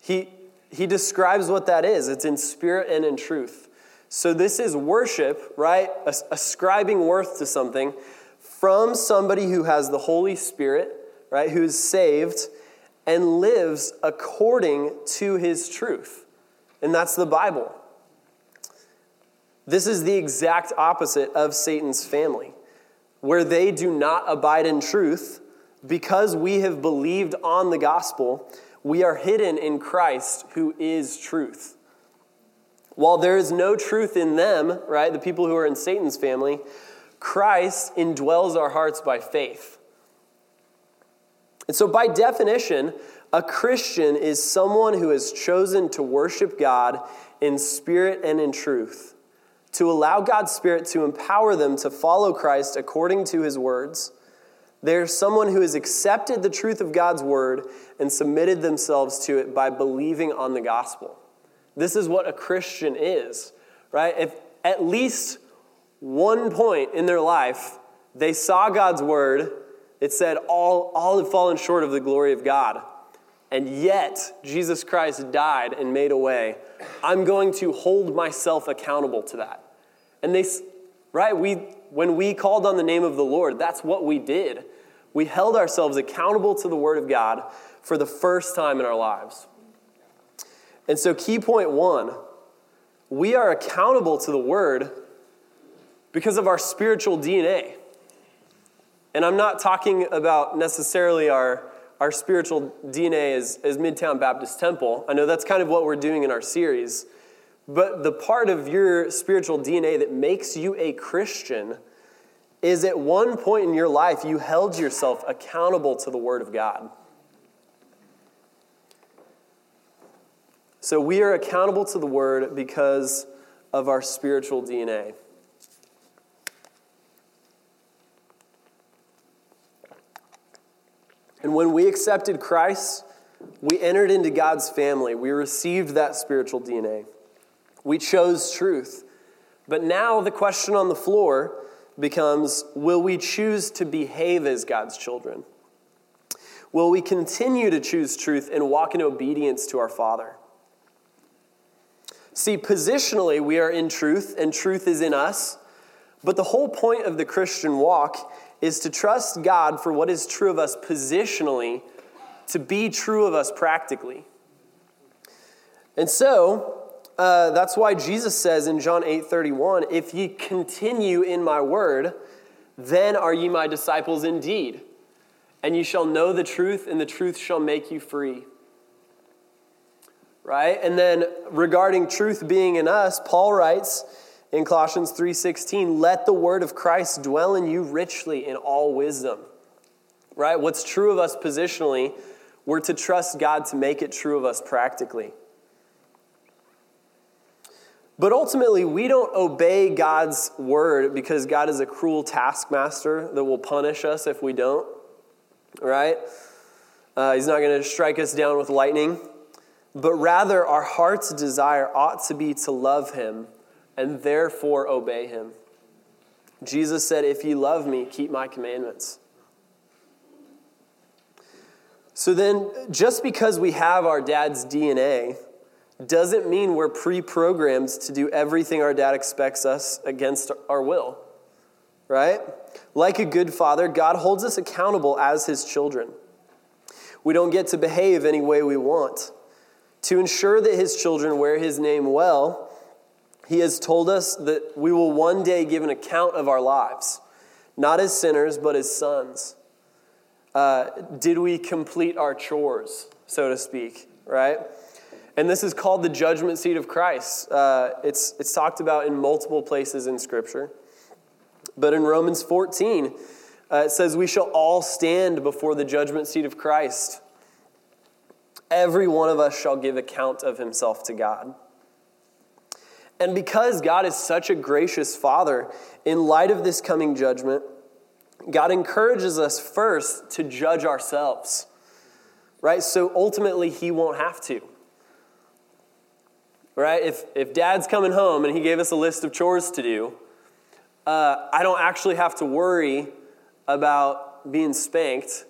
he, he describes what that is it's in spirit and in truth. So this is worship, right? Ascribing worth to something from somebody who has the Holy Spirit, right? Who's saved and lives according to his truth. And that's the Bible. This is the exact opposite of Satan's family, where they do not abide in truth because we have believed on the gospel. We are hidden in Christ, who is truth. While there is no truth in them, right, the people who are in Satan's family, Christ indwells our hearts by faith. And so, by definition, a Christian is someone who has chosen to worship God in spirit and in truth to allow God's Spirit to empower them to follow Christ according to his words. They're someone who has accepted the truth of God's word and submitted themselves to it by believing on the gospel. This is what a Christian is, right? If at least one point in their life they saw God's word, it said all, all have fallen short of the glory of God. And yet, Jesus Christ died and made a way. I'm going to hold myself accountable to that. And they, right, we, when we called on the name of the Lord, that's what we did. We held ourselves accountable to the Word of God for the first time in our lives. And so, key point one we are accountable to the Word because of our spiritual DNA. And I'm not talking about necessarily our, our spiritual DNA as, as Midtown Baptist Temple. I know that's kind of what we're doing in our series. But the part of your spiritual DNA that makes you a Christian is at one point in your life you held yourself accountable to the Word of God. So we are accountable to the Word because of our spiritual DNA. And when we accepted Christ, we entered into God's family. We received that spiritual DNA. We chose truth. But now the question on the floor becomes will we choose to behave as God's children? will we continue to choose truth and walk in obedience to our Father. See, positionally, we are in truth, and truth is in us. But the whole point of the Christian walk is to trust God for what is true of us positionally to be true of us practically. And so, uh, that's why Jesus says in John 8 31, if ye continue in my word, then are ye my disciples indeed. And ye shall know the truth, and the truth shall make you free. Right? And then regarding truth being in us, Paul writes in Colossians 3:16, "Let the word of Christ dwell in you richly in all wisdom." Right? What's true of us positionally, we're to trust God to make it true of us practically. But ultimately, we don't obey God's word because God is a cruel taskmaster that will punish us if we don't, right? Uh, he's not going to strike us down with lightning. But rather, our heart's desire ought to be to love him and therefore obey him. Jesus said, If you love me, keep my commandments. So then, just because we have our dad's DNA, doesn't mean we're pre programmed to do everything our dad expects us against our will, right? Like a good father, God holds us accountable as his children. We don't get to behave any way we want. To ensure that his children wear his name well, he has told us that we will one day give an account of our lives, not as sinners, but as sons. Uh, did we complete our chores, so to speak, right? And this is called the judgment seat of Christ. Uh, it's, it's talked about in multiple places in Scripture. But in Romans 14, uh, it says, We shall all stand before the judgment seat of Christ. Every one of us shall give account of himself to God. And because God is such a gracious Father, in light of this coming judgment, God encourages us first to judge ourselves, right? So ultimately, He won't have to right? If, if dad's coming home and he gave us a list of chores to do, uh, I don't actually have to worry about being spanked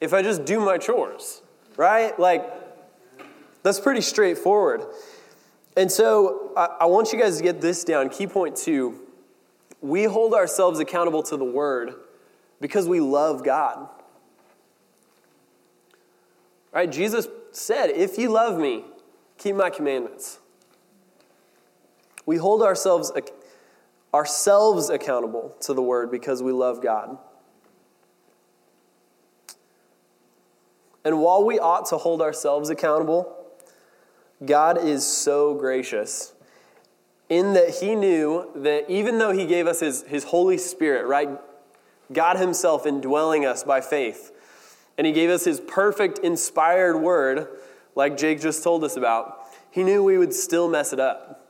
if I just do my chores, right? Like, that's pretty straightforward. And so I, I want you guys to get this down. Key point two we hold ourselves accountable to the word because we love God. Right? Jesus said, If you love me, keep my commandments. We hold ourselves, ourselves accountable to the word because we love God. And while we ought to hold ourselves accountable, God is so gracious in that He knew that even though He gave us His, his Holy Spirit, right? God Himself indwelling us by faith, and He gave us His perfect, inspired word, like Jake just told us about, He knew we would still mess it up.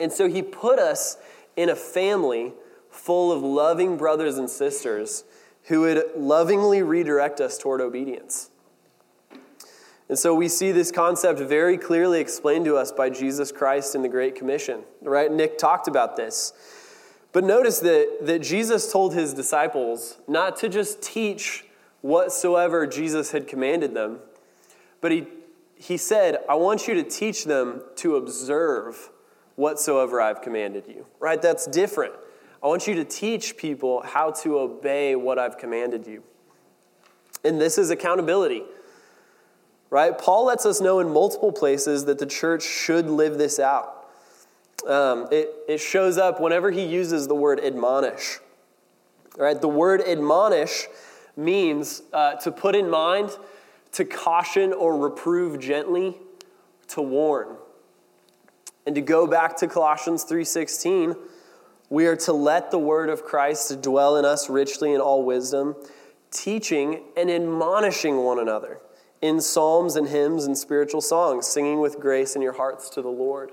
And so he put us in a family full of loving brothers and sisters who would lovingly redirect us toward obedience. And so we see this concept very clearly explained to us by Jesus Christ in the Great Commission, right? Nick talked about this. But notice that, that Jesus told his disciples not to just teach whatsoever Jesus had commanded them, but he, he said, I want you to teach them to observe whatsoever I've commanded you. Right? That's different. I want you to teach people how to obey what I've commanded you. And this is accountability. Right? Paul lets us know in multiple places that the church should live this out. Um, it, it shows up whenever he uses the word admonish. Right? The word admonish means uh, to put in mind, to caution or reprove gently, to warn. And to go back to Colossians 3:16, we are to let the word of Christ dwell in us richly in all wisdom, teaching and admonishing one another in psalms and hymns and spiritual songs, singing with grace in your hearts to the Lord.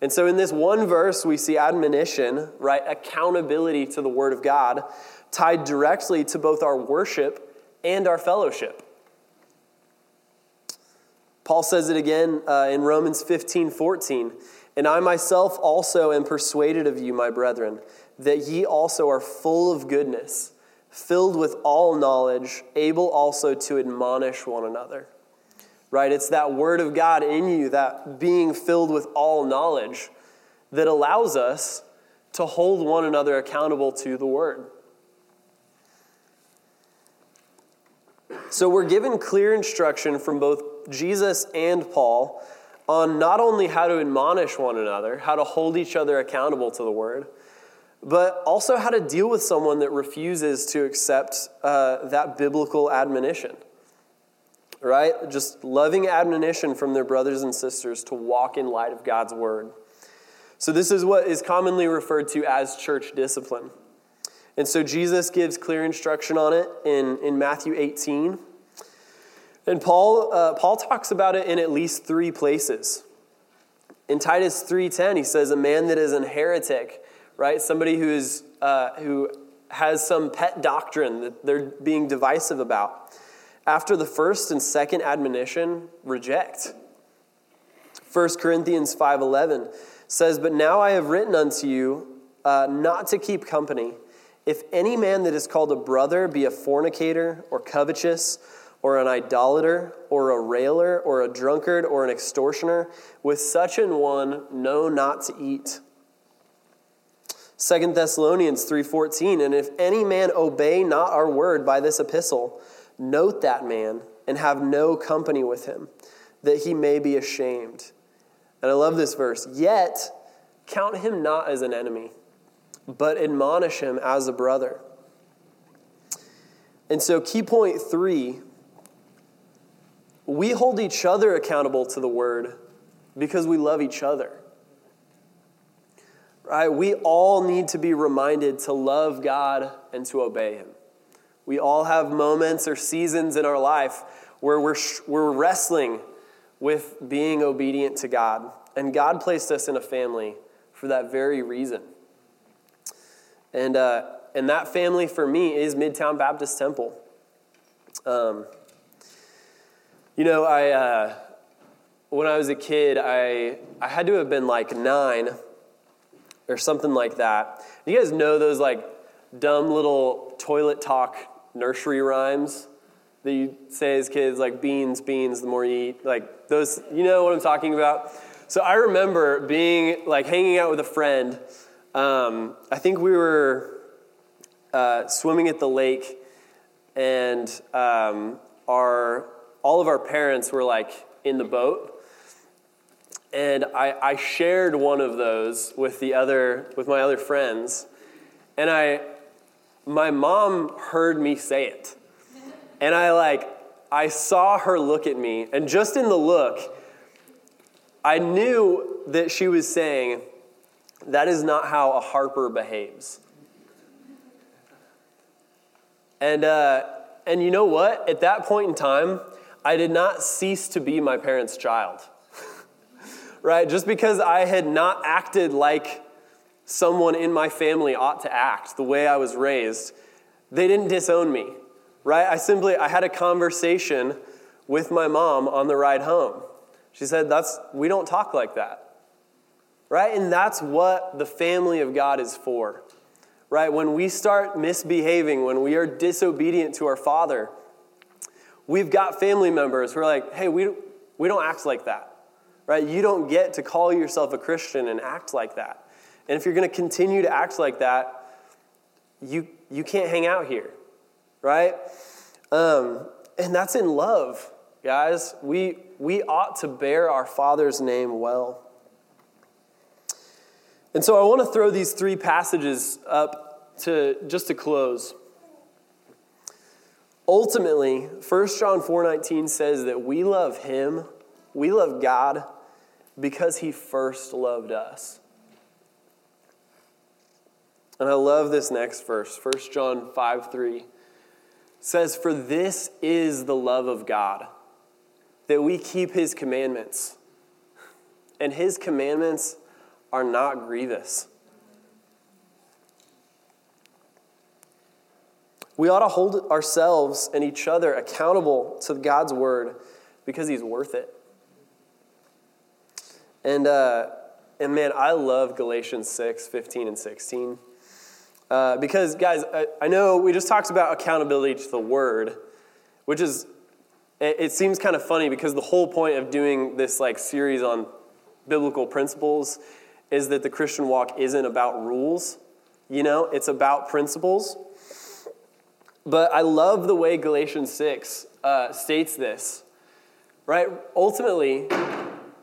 And so in this one verse, we see admonition, right? Accountability to the Word of God, tied directly to both our worship and our fellowship. Paul says it again uh, in Romans 15 14. And I myself also am persuaded of you, my brethren, that ye also are full of goodness, filled with all knowledge, able also to admonish one another. Right? It's that word of God in you, that being filled with all knowledge, that allows us to hold one another accountable to the word. So we're given clear instruction from both Jesus and Paul on not only how to admonish one another, how to hold each other accountable to the word, but also how to deal with someone that refuses to accept uh, that biblical admonition. Right? Just loving admonition from their brothers and sisters to walk in light of God's word. So, this is what is commonly referred to as church discipline. And so, Jesus gives clear instruction on it in, in Matthew 18. And Paul, uh, Paul talks about it in at least three places. In Titus 3.10, he says, a man that is an heretic right? Somebody who, is, uh, who has some pet doctrine that they're being divisive about. After the first and second admonition, reject. 1 Corinthians 5.11 says, But now I have written unto you uh, not to keep company. If any man that is called a brother be a fornicator or covetous, or an idolater, or a railer, or a drunkard, or an extortioner, with such an one know not to eat. Second Thessalonians 3:14 and if any man obey not our word by this epistle note that man and have no company with him that he may be ashamed. And I love this verse. Yet count him not as an enemy but admonish him as a brother. And so key point 3 we hold each other accountable to the word because we love each other. Right? We all need to be reminded to love God and to obey Him. We all have moments or seasons in our life where we're, we're wrestling with being obedient to God. And God placed us in a family for that very reason. And, uh, and that family for me is Midtown Baptist Temple. Um, you know, I, uh, when I was a kid, I, I had to have been like nine or something like that. You guys know those like dumb little toilet talk nursery rhymes that you say as kids, like beans, beans, the more you eat, like those, you know what I'm talking about? So I remember being like hanging out with a friend. Um, I think we were uh, swimming at the lake, and um, our all of our parents were like in the boat, and I, I shared one of those with the other with my other friends and i my mom heard me say it. And i like i saw her look at me and just in the look i knew that she was saying that is not how a harper behaves. And uh, and you know what? At that point in time i did not cease to be my parents child right? Just because I had not acted like someone in my family ought to act, the way I was raised, they didn't disown me, right? I simply I had a conversation with my mom on the ride home. She said, "That's we don't talk like that." Right? And that's what the family of God is for. Right? When we start misbehaving, when we are disobedient to our father, we've got family members who are like, "Hey, we we don't act like that." Right? You don't get to call yourself a Christian and act like that. And if you're going to continue to act like that, you, you can't hang out here, right? Um, and that's in love, guys. We, we ought to bear our Father's name well. And so I want to throw these three passages up to just to close. Ultimately, 1 John 4:19 says that we love him we love God because He first loved us. And I love this next verse, 1 John 5 3 says, For this is the love of God, that we keep His commandments. And His commandments are not grievous. We ought to hold ourselves and each other accountable to God's word because He's worth it. And, uh, and man, I love Galatians 6, 15 and 16. Uh, because, guys, I, I know we just talked about accountability to the word, which is, it, it seems kind of funny because the whole point of doing this like series on biblical principles is that the Christian walk isn't about rules, you know, it's about principles. But I love the way Galatians 6 uh, states this, right? Ultimately,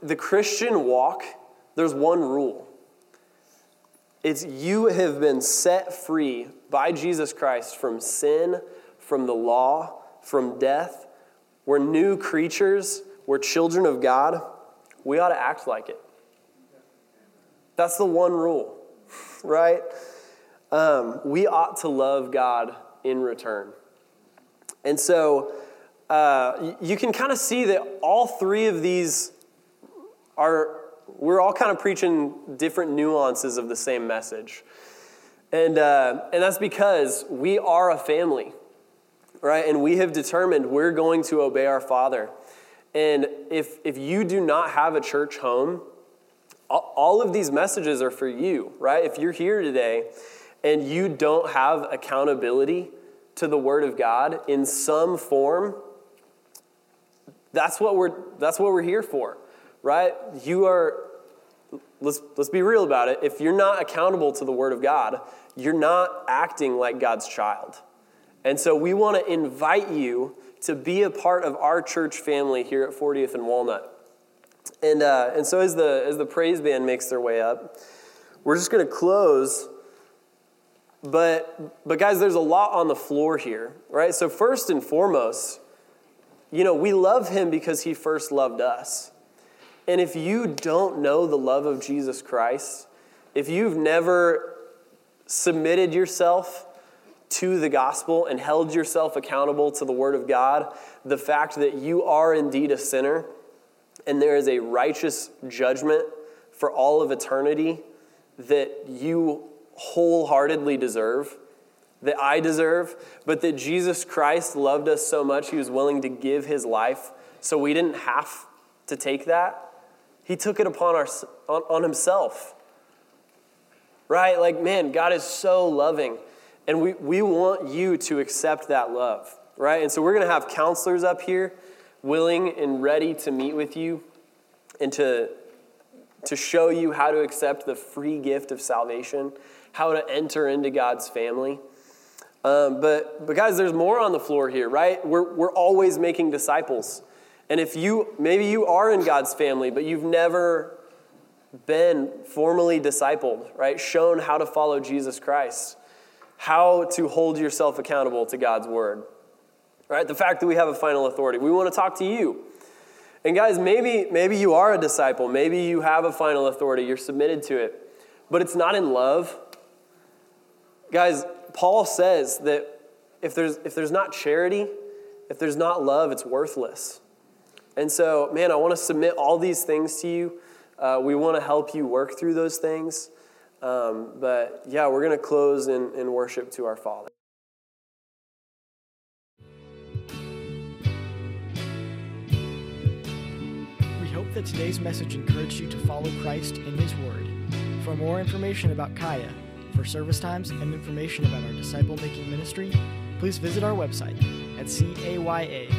the Christian walk, there's one rule. It's you have been set free by Jesus Christ from sin, from the law, from death. We're new creatures, we're children of God. We ought to act like it. That's the one rule, right? Um, we ought to love God in return. And so uh, you can kind of see that all three of these are, we're all kind of preaching different nuances of the same message. And, uh, and that's because we are a family, right? And we have determined we're going to obey our Father. And if, if you do not have a church home, all of these messages are for you, right? If you're here today and you don't have accountability to the Word of God in some form, that's what we're, that's what we're here for, right? You are, let's, let's be real about it. If you're not accountable to the Word of God, you're not acting like God's child. And so we want to invite you to be a part of our church family here at 40th and Walnut. And, uh, and so as the, as the praise band makes their way up, we're just going to close. But, but guys, there's a lot on the floor here, right? So, first and foremost, you know, we love him because he first loved us. And if you don't know the love of Jesus Christ, if you've never submitted yourself to the gospel and held yourself accountable to the word of God, the fact that you are indeed a sinner and there is a righteous judgment for all of eternity that you wholeheartedly deserve, that I deserve, but that Jesus Christ loved us so much he was willing to give his life so we didn't have to take that. He took it upon our, on, on himself. Right? Like, man, God is so loving. And we, we want you to accept that love, right? And so we're going to have counselors up here willing and ready to meet with you and to, to show you how to accept the free gift of salvation, how to enter into God's family. Um, but, but guys, there's more on the floor here, right? We're, we're always making disciples. And if you, maybe you are in God's family, but you've never been formally discipled, right? Shown how to follow Jesus Christ, how to hold yourself accountable to God's word, right? The fact that we have a final authority. We want to talk to you. And guys, maybe, maybe you are a disciple. Maybe you have a final authority. You're submitted to it. But it's not in love. Guys, Paul says that if there's, if there's not charity, if there's not love, it's worthless. And so, man, I want to submit all these things to you. Uh, we want to help you work through those things. Um, but yeah, we're going to close in, in worship to our Father. We hope that today's message encouraged you to follow Christ in His Word. For more information about Kaya, for service times, and information about our disciple making ministry, please visit our website at caya.liv